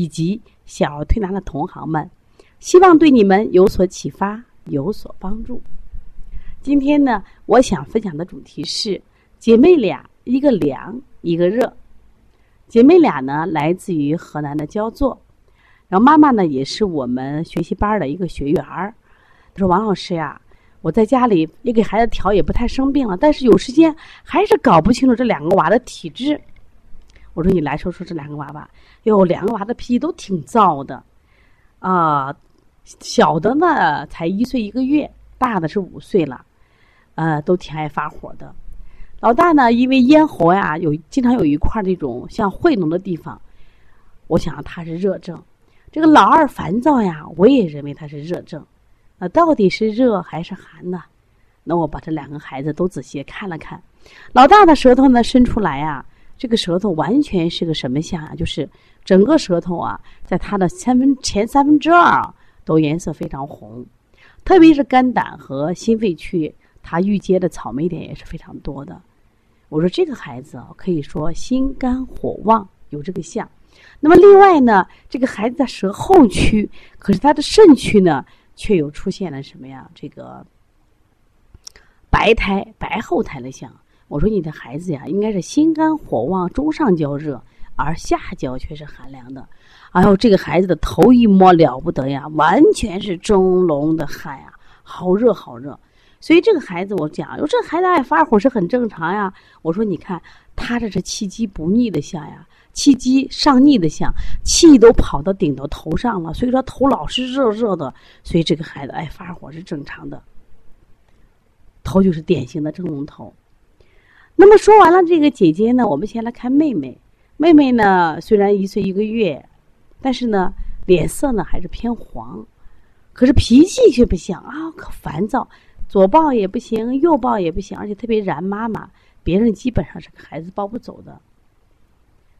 以及。小儿推拿的同行们，希望对你们有所启发，有所帮助。今天呢，我想分享的主题是姐妹俩，一个凉，一个热。姐妹俩呢，来自于河南的焦作，然后妈妈呢，也是我们学习班的一个学员儿。他说：“王老师呀，我在家里也给孩子调，也不太生病了，但是有时间还是搞不清楚这两个娃的体质。”我说：“你来说说这两个娃娃。”哟，两个娃的脾气都挺燥的，啊，小的呢才一岁一个月，大的是五岁了，呃，都挺爱发火的。老大呢，因为咽喉呀有经常有一块这种像会脓的地方，我想他是热症。这个老二烦躁呀，我也认为他是热症。那到底是热还是寒呢？那我把这两个孩子都仔细看了看，老大的舌头呢伸出来呀。这个舌头完全是个什么象啊？就是整个舌头啊，在它的三分前三分之二啊，都颜色非常红，特别是肝胆和心肺区，它郁结的草莓点也是非常多的。我说这个孩子啊，可以说心肝火旺，有这个象。那么另外呢，这个孩子的舌后区，可是他的肾区呢，却有出现了什么呀？这个白苔、白后苔的象。我说你的孩子呀，应该是心肝火旺，中上焦热，而下焦却是寒凉的。哎呦，这个孩子的头一摸了不得呀，完全是蒸笼的汗呀，好热好热。所以这个孩子我讲，说这孩子爱发火是很正常呀。我说你看他这是气机不逆的象呀，气机上逆的象，气都跑到顶到头上了，所以说头老是热热的，所以这个孩子爱发火是正常的。头就是典型的蒸笼头。那么说完了这个姐姐呢，我们先来看妹妹。妹妹呢，虽然一岁一个月，但是呢，脸色呢还是偏黄，可是脾气却不行啊，可烦躁，左抱也不行，右抱也不行，而且特别燃妈妈，别人基本上是孩子抱不走的。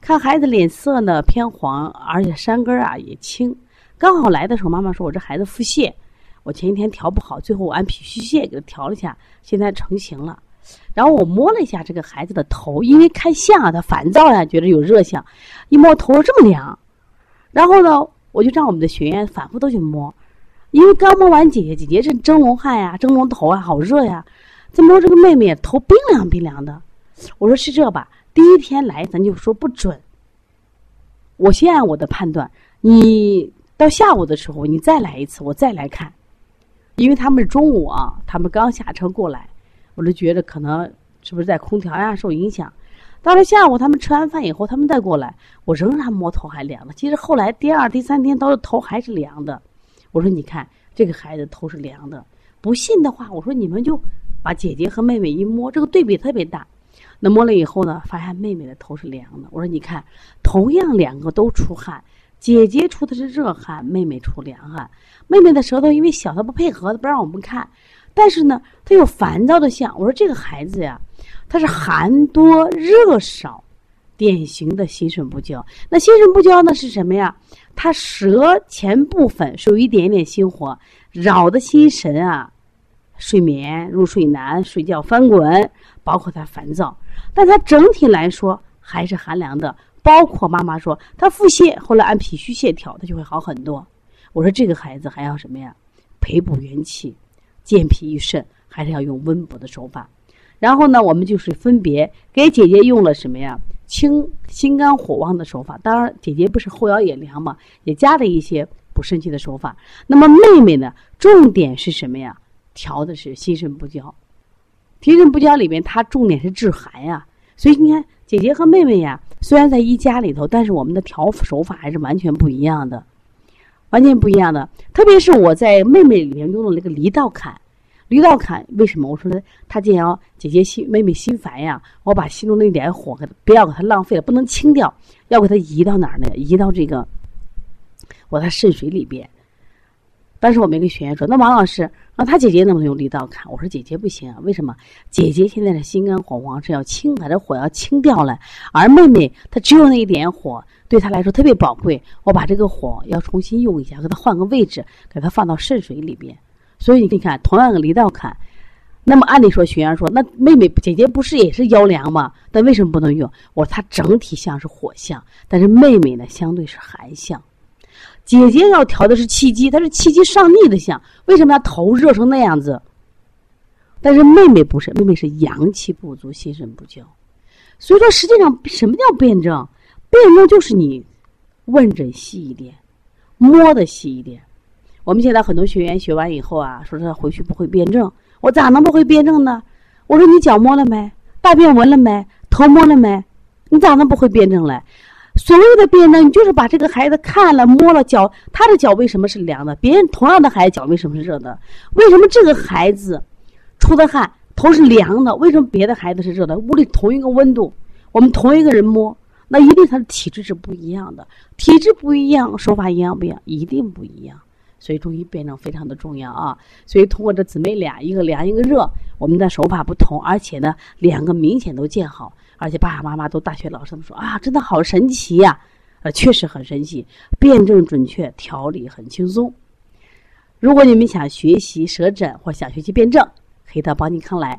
看孩子脸色呢偏黄，而且山根啊也青。刚好来的时候，妈妈说我这孩子腹泻，我前一天调不好，最后我按脾虚泻给他调了一下，现在成型了。然后我摸了一下这个孩子的头，因为看相啊，他烦躁呀，觉得有热象，一摸头这么凉。然后呢，我就让我们的学员反复都去摸，因为刚摸完姐姐，姐姐是蒸笼汗呀，蒸笼头啊，好热呀。再摸这个妹妹，头冰凉冰凉的。我说是这吧？第一天来咱就说不准。我先按我的判断，你到下午的时候你再来一次，我再来看，因为他们是中午啊，他们刚下车过来。我就觉得可能是不是在空调呀受影响。到了下午，他们吃完饭以后，他们再过来，我仍然摸头还凉的。其实后来第二、第三天，都是头还是凉的。我说：“你看这个孩子头是凉的。”不信的话，我说你们就把姐姐和妹妹一摸，这个对比特别大。那摸了以后呢，发现妹妹的头是凉的。我说：“你看，同样两个都出汗，姐姐出的是热汗，妹妹出凉汗。妹妹的舌头因为小，她不配合，不让我们看。”但是呢，他有烦躁的象。我说这个孩子呀，他是寒多热少，典型的心肾不交。那心肾不交呢是什么呀？他舌前部分是有一点点心火，扰的心神啊，睡眠入睡难，睡觉翻滚，包括他烦躁。但他整体来说还是寒凉的。包括妈妈说他腹泻，后来按脾虚泻调，他就会好很多。我说这个孩子还要什么呀？培补元气。健脾益肾还是要用温补的手法，然后呢，我们就是分别给姐姐用了什么呀？清心肝火旺的手法。当然，姐姐不是后腰也凉嘛，也加了一些补肾气的手法。那么妹妹呢？重点是什么呀？调的是心肾不交。心肾不交里面，它重点是治寒呀。所以你看，姐姐和妹妹呀，虽然在一家里头，但是我们的调手法还是完全不一样的。完全不一样的，特别是我在妹妹里面用的那个离道坎，离道坎为什么？我说呢，他既然姐姐心妹妹心烦呀，我把心中那点火给不要给它浪费了，不能清掉，要给它移到哪儿呢？移到这个我的肾水里边。当时我们一个学员说：“那王老师，那他姐姐能不能用力道看？”我说：“姐姐不行啊，为什么？姐姐现在是心肝火旺，是要清，把这火要清掉了。而妹妹她只有那一点火，对她来说特别宝贵。我把这个火要重新用一下，给她换个位置，给她放到肾水里边。所以你看，同样的离道坎，那么按理说学员说，那妹妹姐姐不是也是腰凉吗？但为什么不能用？我说她整体像是火象，但是妹妹呢相对是寒象。”姐姐要调的是气机，她是气机上逆的象，为什么她头热成那样子？但是妹妹不是，妹妹是阳气不足，心神不交。所以说，实际上什么叫辩证？辩证就是你问诊细一点，摸的细一点。我们现在很多学员学完以后啊，说他回去不会辩证，我咋能不会辩证呢？我说你脚摸了没？大便闻了没？头摸了没？你咋能不会辩证嘞？所谓的辩证，你就是把这个孩子看了、摸了脚，他的脚为什么是凉的？别人同样的孩子脚为什么是热的？为什么这个孩子出的汗头是凉的？为什么别的孩子是热的？屋里同一个温度，我们同一个人摸，那一定他的体质是不一样的。体质不一样，手法一样不一样？一定不一样。所以中医辩证非常的重要啊！所以通过这姊妹俩，一个凉一个热，我们的手法不同，而且呢，两个明显都见好。而且爸爸妈妈都大学老师们说啊，真的好神奇呀！呃，确实很神奇，辩证准确，调理很轻松。如果你们想学习舌诊或想学习辩证，可以到邦尼康来。